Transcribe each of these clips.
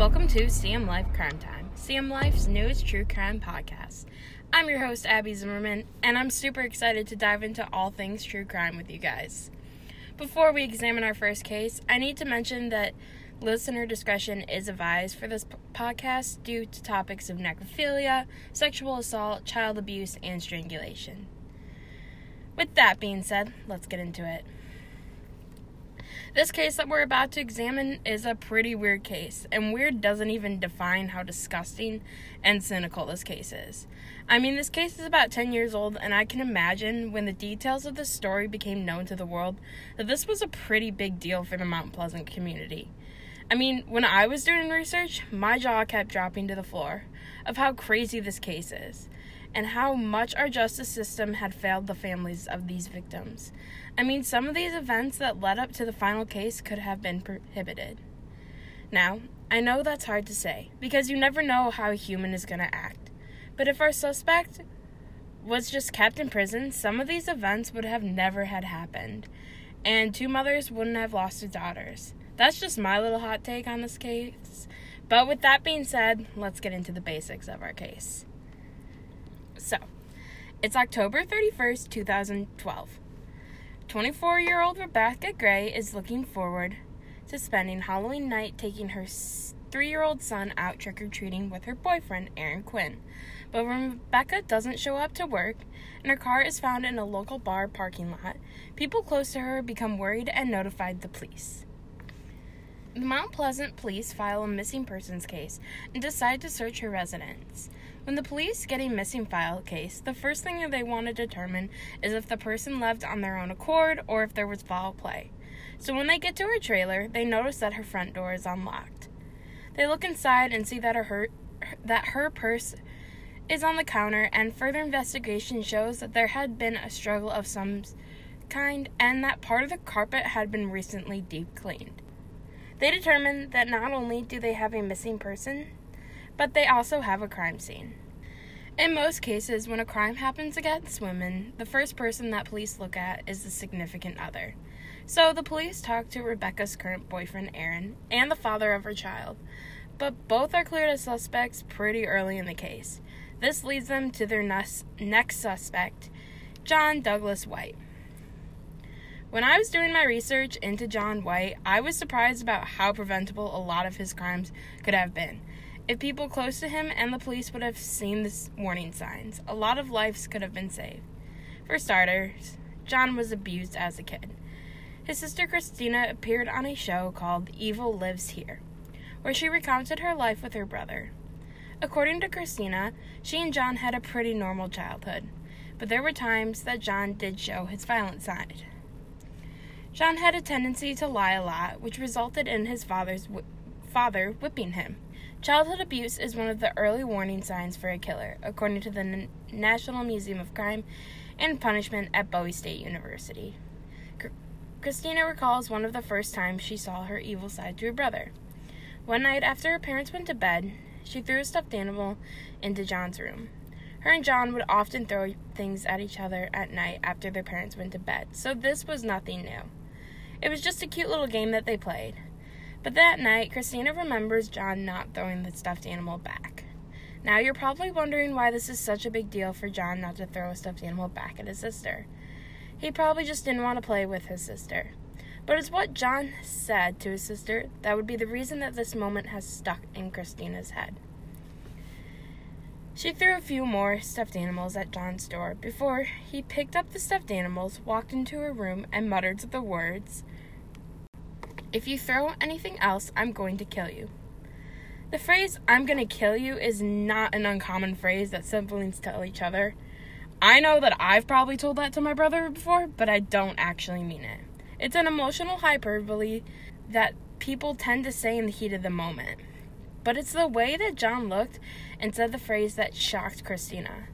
Welcome to CM Life Crime Time, CM Life's newest true crime podcast. I'm your host, Abby Zimmerman, and I'm super excited to dive into all things true crime with you guys. Before we examine our first case, I need to mention that listener discretion is advised for this podcast due to topics of necrophilia, sexual assault, child abuse, and strangulation. With that being said, let's get into it. This case that we're about to examine is a pretty weird case, and weird doesn't even define how disgusting and cynical this case is. I mean, this case is about 10 years old, and I can imagine when the details of this story became known to the world that this was a pretty big deal for the Mount Pleasant community. I mean, when I was doing research, my jaw kept dropping to the floor of how crazy this case is and how much our justice system had failed the families of these victims. I mean, some of these events that led up to the final case could have been prohibited. Now, I know that's hard to say because you never know how a human is going to act. But if our suspect was just kept in prison, some of these events would have never had happened, and two mothers wouldn't have lost their daughters. That's just my little hot take on this case. But with that being said, let's get into the basics of our case. It's October 31st, 2012. 24 year old Rebecca Gay is looking forward to spending Halloween night taking her three year old son out trick or treating with her boyfriend, Aaron Quinn. But when Rebecca doesn't show up to work and her car is found in a local bar parking lot, people close to her become worried and notified the police. The Mount Pleasant police file a missing persons case and decide to search her residence. When the police get a missing file case, the first thing they want to determine is if the person left on their own accord or if there was foul play. So when they get to her trailer, they notice that her front door is unlocked. They look inside and see that her that her purse is on the counter and further investigation shows that there had been a struggle of some kind and that part of the carpet had been recently deep cleaned. They determine that not only do they have a missing person, but they also have a crime scene. In most cases, when a crime happens against women, the first person that police look at is the significant other. So the police talk to Rebecca's current boyfriend, Aaron, and the father of her child, but both are cleared as suspects pretty early in the case. This leads them to their next suspect, John Douglas White. When I was doing my research into John White, I was surprised about how preventable a lot of his crimes could have been. If people close to him and the police would have seen the warning signs, a lot of lives could have been saved. For starters, John was abused as a kid. His sister Christina appeared on a show called Evil Lives Here, where she recounted her life with her brother. According to Christina, she and John had a pretty normal childhood, but there were times that John did show his violent side. John had a tendency to lie a lot, which resulted in his father's wh- father whipping him. Childhood abuse is one of the early warning signs for a killer, according to the N- National Museum of Crime and Punishment at Bowie State University. C- Christina recalls one of the first times she saw her evil side to her brother. One night after her parents went to bed, she threw a stuffed animal into John's room. Her and John would often throw things at each other at night after their parents went to bed, so this was nothing new. It was just a cute little game that they played. But that night, Christina remembers John not throwing the stuffed animal back. Now, you're probably wondering why this is such a big deal for John not to throw a stuffed animal back at his sister. He probably just didn't want to play with his sister. But it's what John said to his sister that would be the reason that this moment has stuck in Christina's head. She threw a few more stuffed animals at John's door before he picked up the stuffed animals, walked into her room, and muttered the words, if you throw anything else, I'm going to kill you. The phrase, I'm gonna kill you, is not an uncommon phrase that siblings tell each other. I know that I've probably told that to my brother before, but I don't actually mean it. It's an emotional hyperbole that people tend to say in the heat of the moment. But it's the way that John looked and said the phrase that shocked Christina.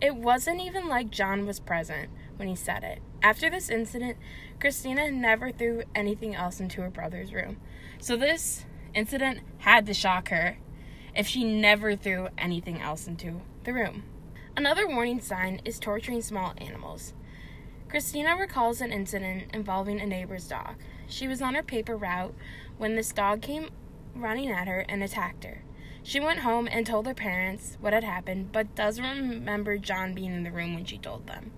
It wasn't even like John was present when he said it. After this incident, Christina never threw anything else into her brother's room. So this incident had to shock her if she never threw anything else into the room. Another warning sign is torturing small animals. Christina recalls an incident involving a neighbor's dog. She was on her paper route when this dog came running at her and attacked her. She went home and told her parents what had happened, but doesn't remember John being in the room when she told them.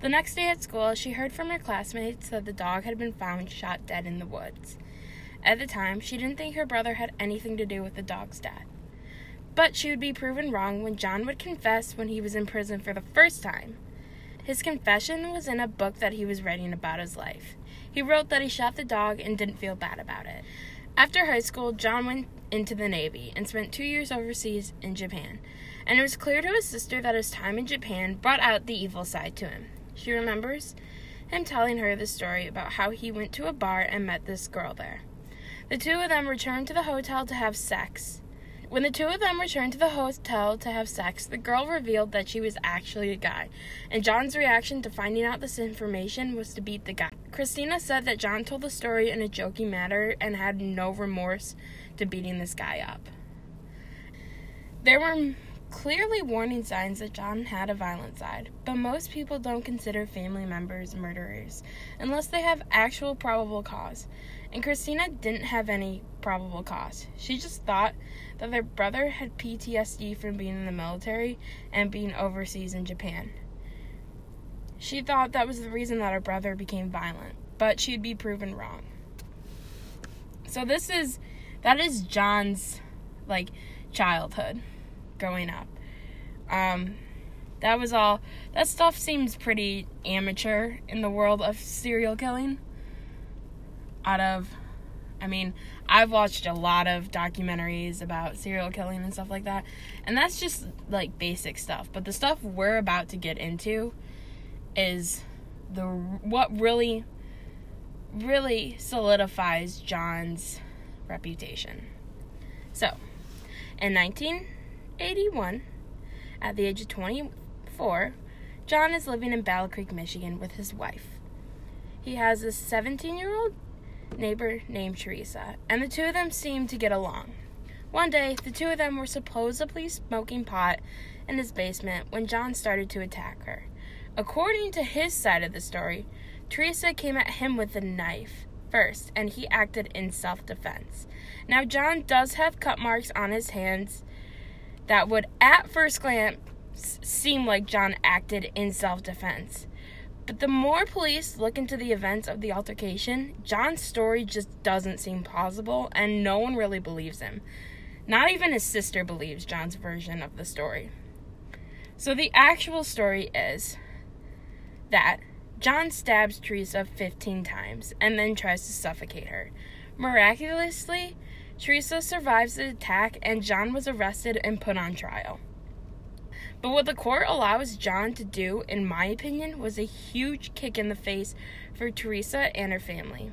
The next day at school, she heard from her classmates that the dog had been found shot dead in the woods. At the time, she didn't think her brother had anything to do with the dog's death. But she would be proven wrong when John would confess when he was in prison for the first time. His confession was in a book that he was writing about his life. He wrote that he shot the dog and didn't feel bad about it. After high school, John went into the Navy and spent two years overseas in Japan. And it was clear to his sister that his time in Japan brought out the evil side to him. She remembers him telling her the story about how he went to a bar and met this girl there. The two of them returned to the hotel to have sex. When the two of them returned to the hotel to have sex, the girl revealed that she was actually a guy, and John's reaction to finding out this information was to beat the guy. Christina said that John told the story in a joking manner and had no remorse to beating this guy up. There were clearly warning signs that John had a violent side, but most people don't consider family members murderers unless they have actual probable cause. And Christina didn't have any probable cause. She just thought that their brother had PTSD from being in the military and being overseas in Japan. She thought that was the reason that her brother became violent, but she'd be proven wrong. So this is that is John's like childhood growing up. Um, that was all. That stuff seems pretty amateur in the world of serial killing. Out of, I mean, I've watched a lot of documentaries about serial killing and stuff like that, and that's just like basic stuff. But the stuff we're about to get into is the what really, really solidifies John's reputation. So, in 19 81, at the age of 24, John is living in Battle Creek, Michigan with his wife. He has a 17 year old neighbor named Teresa, and the two of them seem to get along. One day, the two of them were supposedly smoking pot in his basement when John started to attack her. According to his side of the story, Teresa came at him with a knife first, and he acted in self defense. Now, John does have cut marks on his hands that would at first glance seem like John acted in self defense. But the more police look into the events of the altercation, John's story just doesn't seem plausible and no one really believes him. Not even his sister believes John's version of the story. So the actual story is that John stabs Teresa 15 times and then tries to suffocate her. Miraculously, Teresa survives the attack, and John was arrested and put on trial. But what the court allows John to do, in my opinion, was a huge kick in the face for Teresa and her family.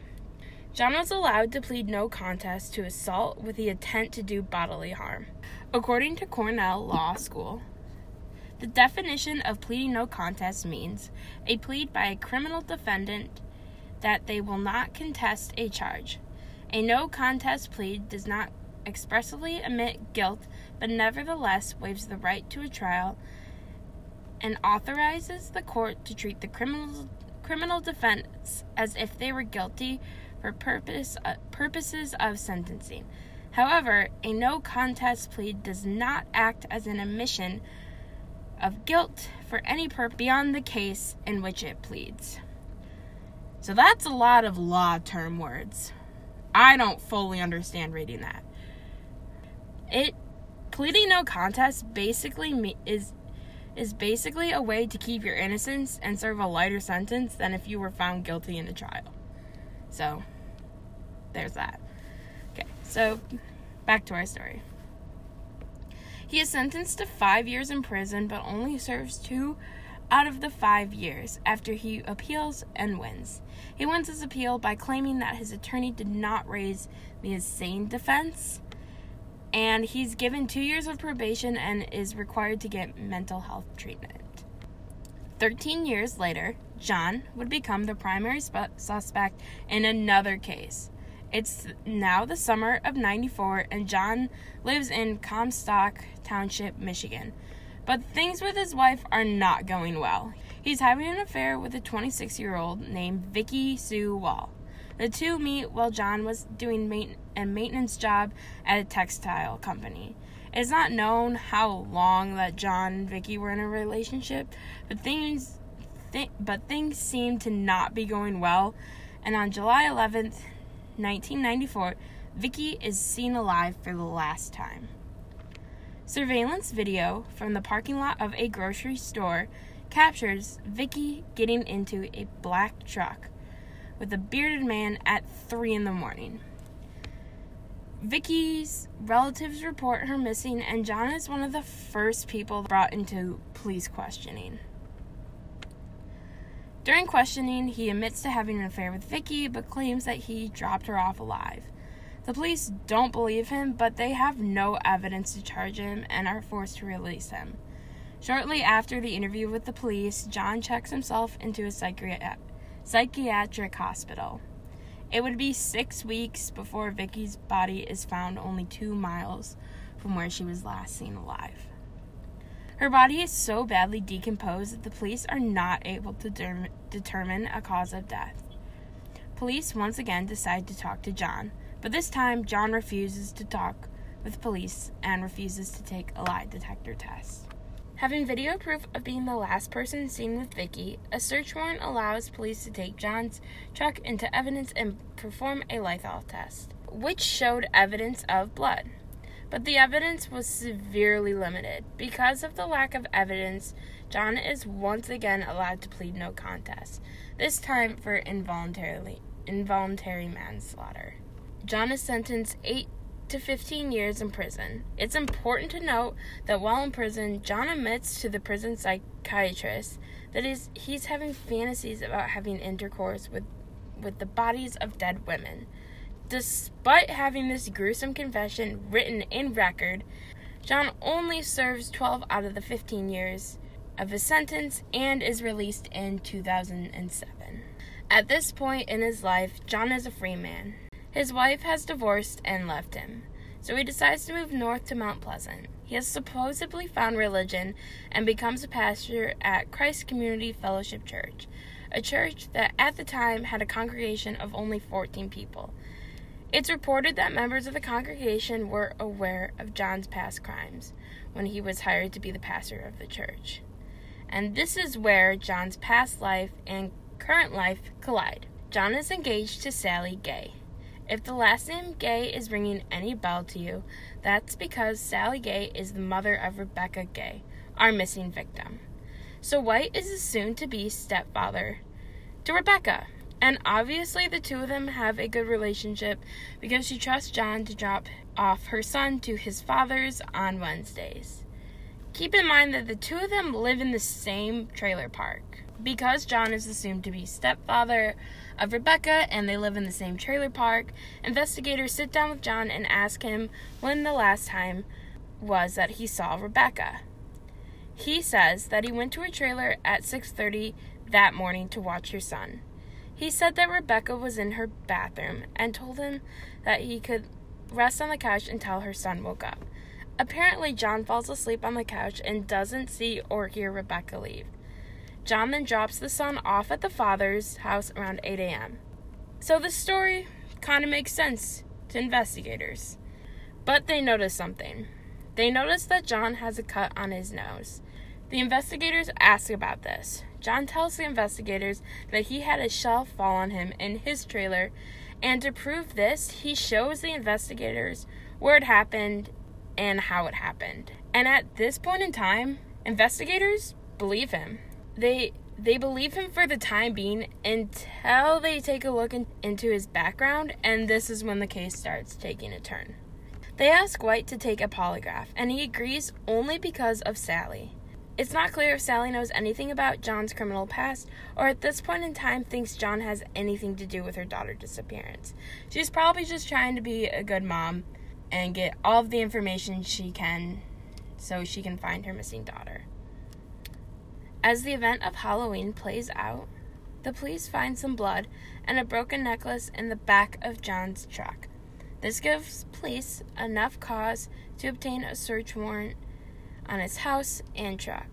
John was allowed to plead no contest to assault with the intent to do bodily harm. According to Cornell Law School, the definition of pleading no contest means a plea by a criminal defendant that they will not contest a charge, a no contest plea does not expressly admit guilt, but nevertheless waives the right to a trial and authorizes the court to treat the criminal criminal defense as if they were guilty for purpose uh, purposes of sentencing. However, a no contest plea does not act as an admission of guilt for any purpose beyond the case in which it pleads. So that's a lot of law term words. I don't fully understand reading that. It pleading no contest basically is is basically a way to keep your innocence and serve a lighter sentence than if you were found guilty in a trial. So, there's that. Okay, so back to our story. He is sentenced to five years in prison, but only serves two out of the five years after he appeals and wins. He wins his appeal by claiming that his attorney did not raise the insane defense, and he's given two years of probation and is required to get mental health treatment. Thirteen years later, John would become the primary sp- suspect in another case. It's now the summer of 94, and John lives in Comstock Township, Michigan. But things with his wife are not going well. He's having an affair with a 26 year old named Vicky Sue Wall. The two meet while John was doing main- a maintenance job at a textile company. It is not known how long that John and Vicky were in a relationship, but things th- but things seem to not be going well. And on July 11th, 1994, Vicky is seen alive for the last time. Surveillance video from the parking lot of a grocery store captures Vicky getting into a black truck with a bearded man at 3 in the morning. Vicky's relatives report her missing, and John is one of the first people brought into police questioning. During questioning, he admits to having an affair with Vicky, but claims that he dropped her off alive. The police don't believe him, but they have no evidence to charge him and are forced to release him. Shortly after the interview with the police, John checks himself into a psychiatric hospital. It would be six weeks before Vicky's body is found only two miles from where she was last seen alive. Her body is so badly decomposed that the police are not able to der- determine a cause of death. Police once again decide to talk to John, but this time John refuses to talk with police and refuses to take a lie detector test. Having video proof of being the last person seen with Vicky, a search warrant allows police to take John's truck into evidence and perform a lethal test, which showed evidence of blood. But the evidence was severely limited. Because of the lack of evidence, John is once again allowed to plead no contest, this time for involuntarily involuntary manslaughter. John is sentenced 8 to 15 years in prison. It's important to note that while in prison, John admits to the prison psychiatrist that is he's having fantasies about having intercourse with with the bodies of dead women. Despite having this gruesome confession written in record, John only serves 12 out of the 15 years of his sentence and is released in 2007. At this point in his life, John is a free man. His wife has divorced and left him, so he decides to move north to Mount Pleasant. He has supposedly found religion and becomes a pastor at Christ Community Fellowship Church, a church that at the time had a congregation of only 14 people. It's reported that members of the congregation were aware of John's past crimes when he was hired to be the pastor of the church. And this is where John's past life and current life collide. John is engaged to Sally Gay. If the last name Gay is ringing any bell to you, that's because Sally Gay is the mother of Rebecca Gay, our missing victim. So White is the soon to be stepfather to Rebecca. And obviously, the two of them have a good relationship because she trusts John to drop off her son to his father's on Wednesdays. Keep in mind that the two of them live in the same trailer park. Because John is assumed to be stepfather of Rebecca and they live in the same trailer park, investigators sit down with John and ask him when the last time was that he saw Rebecca. He says that he went to her trailer at 6:30 that morning to watch her son. He said that Rebecca was in her bathroom and told him that he could rest on the couch until her son woke up. Apparently, John falls asleep on the couch and doesn't see or hear Rebecca leave. John then drops the son off at the father's house around 8 a.m. So the story kind of makes sense to investigators. But they notice something. They notice that John has a cut on his nose. The investigators ask about this. John tells the investigators that he had a shell fall on him in his trailer, and to prove this, he shows the investigators where it happened and how it happened. And at this point in time, investigators believe him they they believe him for the time being until they take a look in, into his background, and this is when the case starts taking a turn. They ask White to take a polygraph, and he agrees only because of Sally. It's not clear if Sally knows anything about John's criminal past, or at this point in time thinks John has anything to do with her daughter's disappearance. She's probably just trying to be a good mom and get all of the information she can so she can find her missing daughter. As the event of Halloween plays out, the police find some blood and a broken necklace in the back of John's truck. This gives police enough cause to obtain a search warrant on his house and truck.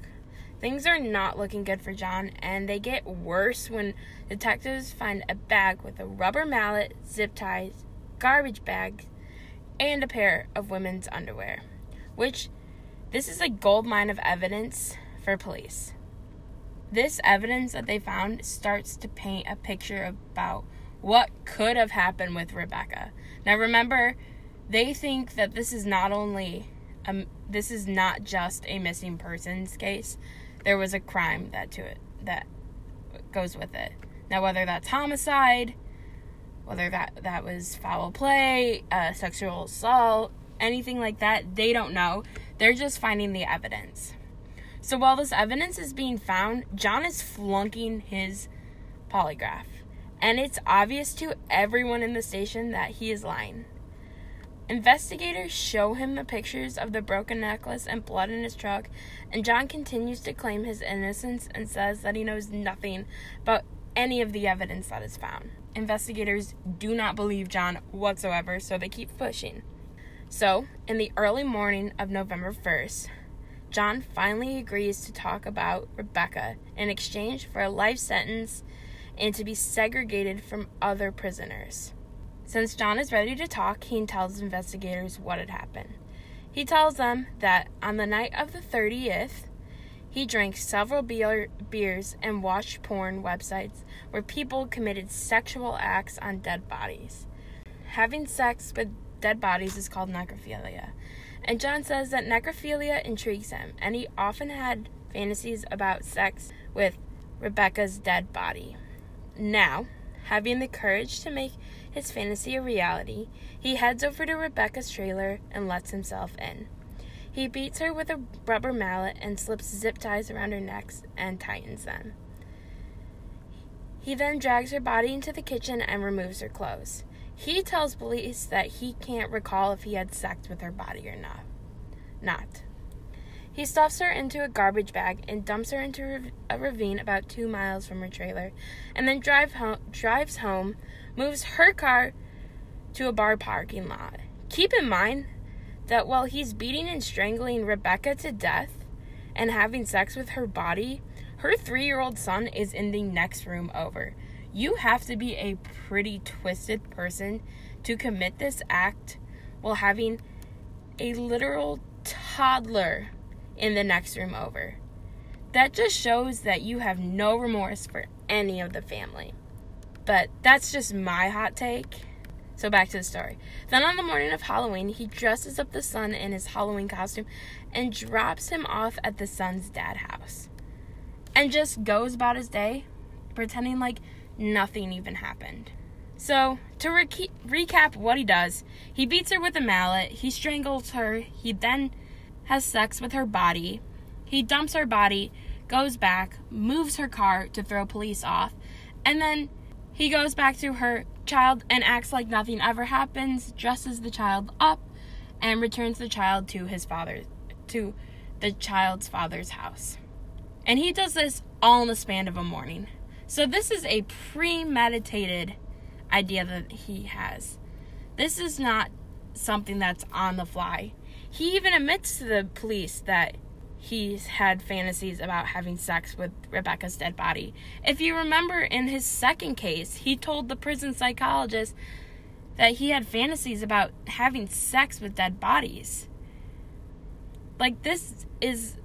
Things are not looking good for John, and they get worse when detectives find a bag with a rubber mallet, zip ties, garbage bags, and a pair of women's underwear. Which, this is a gold mine of evidence for police. This evidence that they found starts to paint a picture about what could have happened with Rebecca. Now, remember, they think that this is not only a, this is not just a missing persons case there was a crime that to it that goes with it. Now, whether that's homicide, whether that that was foul play, uh, sexual assault, anything like that, they don't know. They're just finding the evidence. So while this evidence is being found, John is flunking his polygraph, and it's obvious to everyone in the station that he is lying. Investigators show him the pictures of the broken necklace and blood in his truck, and John continues to claim his innocence and says that he knows nothing about any of the evidence that is found. Investigators do not believe John whatsoever, so they keep pushing. So, in the early morning of November 1st, John finally agrees to talk about Rebecca in exchange for a life sentence and to be segregated from other prisoners. Since John is ready to talk, he tells investigators what had happened. He tells them that on the night of the 30th, he drank several beer, beers and watched porn websites where people committed sexual acts on dead bodies. Having sex with dead bodies is called necrophilia. And John says that necrophilia intrigues him, and he often had fantasies about sex with Rebecca's dead body. Now, having the courage to make his fantasy a reality, he heads over to Rebecca's trailer and lets himself in. He beats her with a rubber mallet and slips zip ties around her necks and tightens them. He then drags her body into the kitchen and removes her clothes. He tells police that he can't recall if he had sex with her body or not. Not. He stuffs her into a garbage bag and dumps her into a ravine about two miles from her trailer, and then drive home, drives home moves her car to a bar parking lot. Keep in mind that while he's beating and strangling Rebecca to death and having sex with her body, her three year old son is in the next room over. You have to be a pretty twisted person to commit this act while having a literal toddler in the next room over. That just shows that you have no remorse for any of the family. But that's just my hot take. So back to the story. Then on the morning of Halloween, he dresses up the son in his Halloween costume and drops him off at the son's dad house. And just goes about his day, pretending like nothing even happened. So, to re- recap what he does, he beats her with a mallet, he strangles her, he then has sex with her body, he dumps her body, goes back, moves her car to throw police off, and then he goes back to her child and acts like nothing ever happens, dresses the child up, and returns the child to his father to the child's father's house. And he does this all in the span of a morning. So this is a premeditated idea that he has. This is not something that's on the fly. He even admits to the police that he's had fantasies about having sex with Rebecca's dead body. If you remember in his second case, he told the prison psychologist that he had fantasies about having sex with dead bodies. Like, this is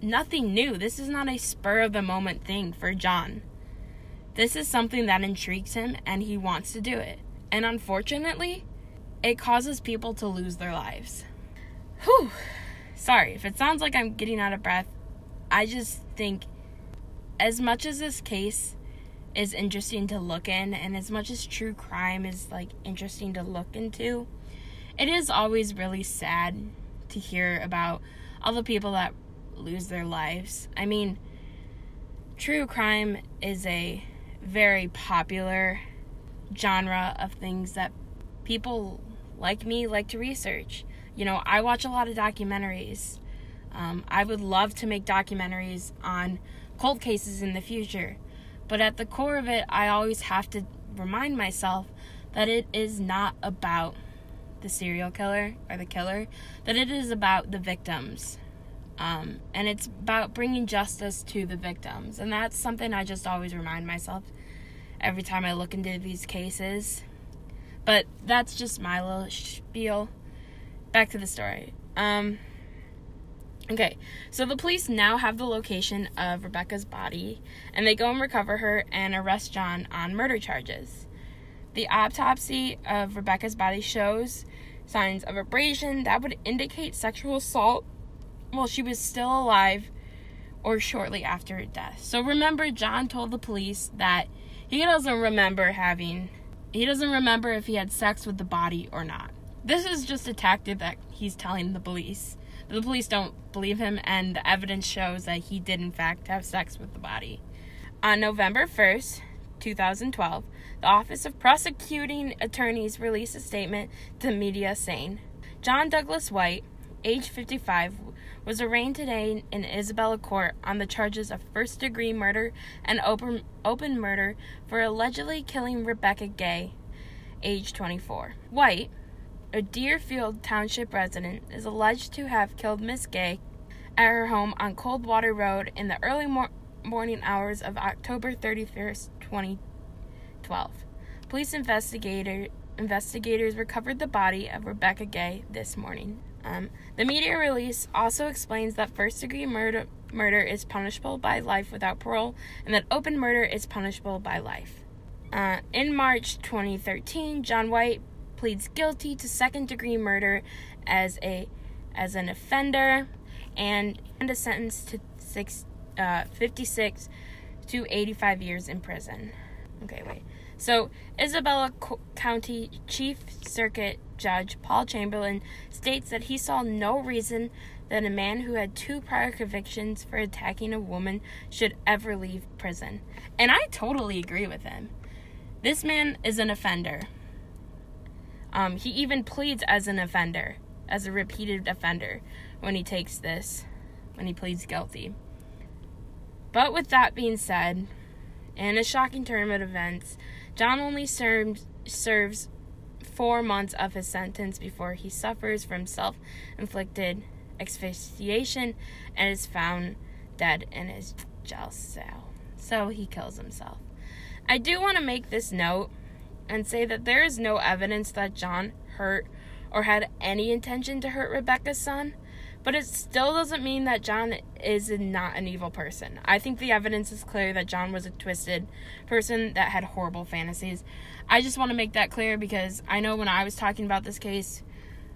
nothing new. This is not a spur of the moment thing for John. This is something that intrigues him and he wants to do it. And unfortunately, it causes people to lose their lives. Whew. Sorry if it sounds like I'm getting out of breath. I just think, as much as this case is interesting to look in, and as much as true crime is like interesting to look into, it is always really sad to hear about all the people that lose their lives. I mean, true crime is a very popular genre of things that people like me like to research. You know, I watch a lot of documentaries. Um, I would love to make documentaries on cold cases in the future. But at the core of it, I always have to remind myself that it is not about the serial killer or the killer, that it is about the victims. Um, and it's about bringing justice to the victims. And that's something I just always remind myself every time I look into these cases. But that's just my little spiel. Back to the story. Um, okay, so the police now have the location of Rebecca's body, and they go and recover her and arrest John on murder charges. The autopsy of Rebecca's body shows signs of abrasion that would indicate sexual assault while she was still alive or shortly after her death. So remember, John told the police that he doesn't remember having, he doesn't remember if he had sex with the body or not. This is just a tactic that he's telling the police. The police don't believe him, and the evidence shows that he did, in fact, have sex with the body. On November 1st, 2012, the Office of Prosecuting Attorneys released a statement to media saying John Douglas White, age 55, was arraigned today in Isabella Court on the charges of first degree murder and open, open murder for allegedly killing Rebecca Gay, age 24. White, a Deerfield Township resident, is alleged to have killed Miss Gay at her home on Coldwater Road in the early mor- morning hours of October 31st, 2012. Police investigator, investigators recovered the body of Rebecca Gay this morning. Um, the media release also explains that first degree murder, murder is punishable by life without parole and that open murder is punishable by life. Uh, in March 2013, John White pleads guilty to second degree murder as a as an offender and, and a sentence to six, uh, 56 to 85 years in prison. Okay, wait. So, Isabella Co- County Chief Circuit Judge Paul Chamberlain states that he saw no reason that a man who had two prior convictions for attacking a woman should ever leave prison. And I totally agree with him. This man is an offender. Um, he even pleads as an offender, as a repeated offender, when he takes this, when he pleads guilty. But with that being said, in a shocking turn of events, John only serves, serves four months of his sentence before he suffers from self inflicted asphyxiation and is found dead in his jail cell. So he kills himself. I do want to make this note and say that there is no evidence that John hurt or had any intention to hurt Rebecca's son. But it still doesn't mean that John is not an evil person. I think the evidence is clear that John was a twisted person that had horrible fantasies. I just want to make that clear because I know when I was talking about this case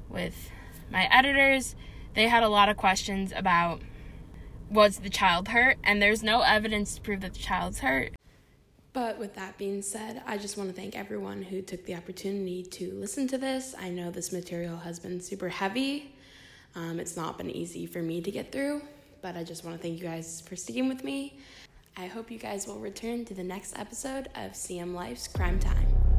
with my editors, they had a lot of questions about was the child hurt, and there's no evidence to prove that the child's hurt. But with that being said, I just want to thank everyone who took the opportunity to listen to this. I know this material has been super heavy um, it's not been easy for me to get through, but I just want to thank you guys for sticking with me. I hope you guys will return to the next episode of CM Life's Crime Time.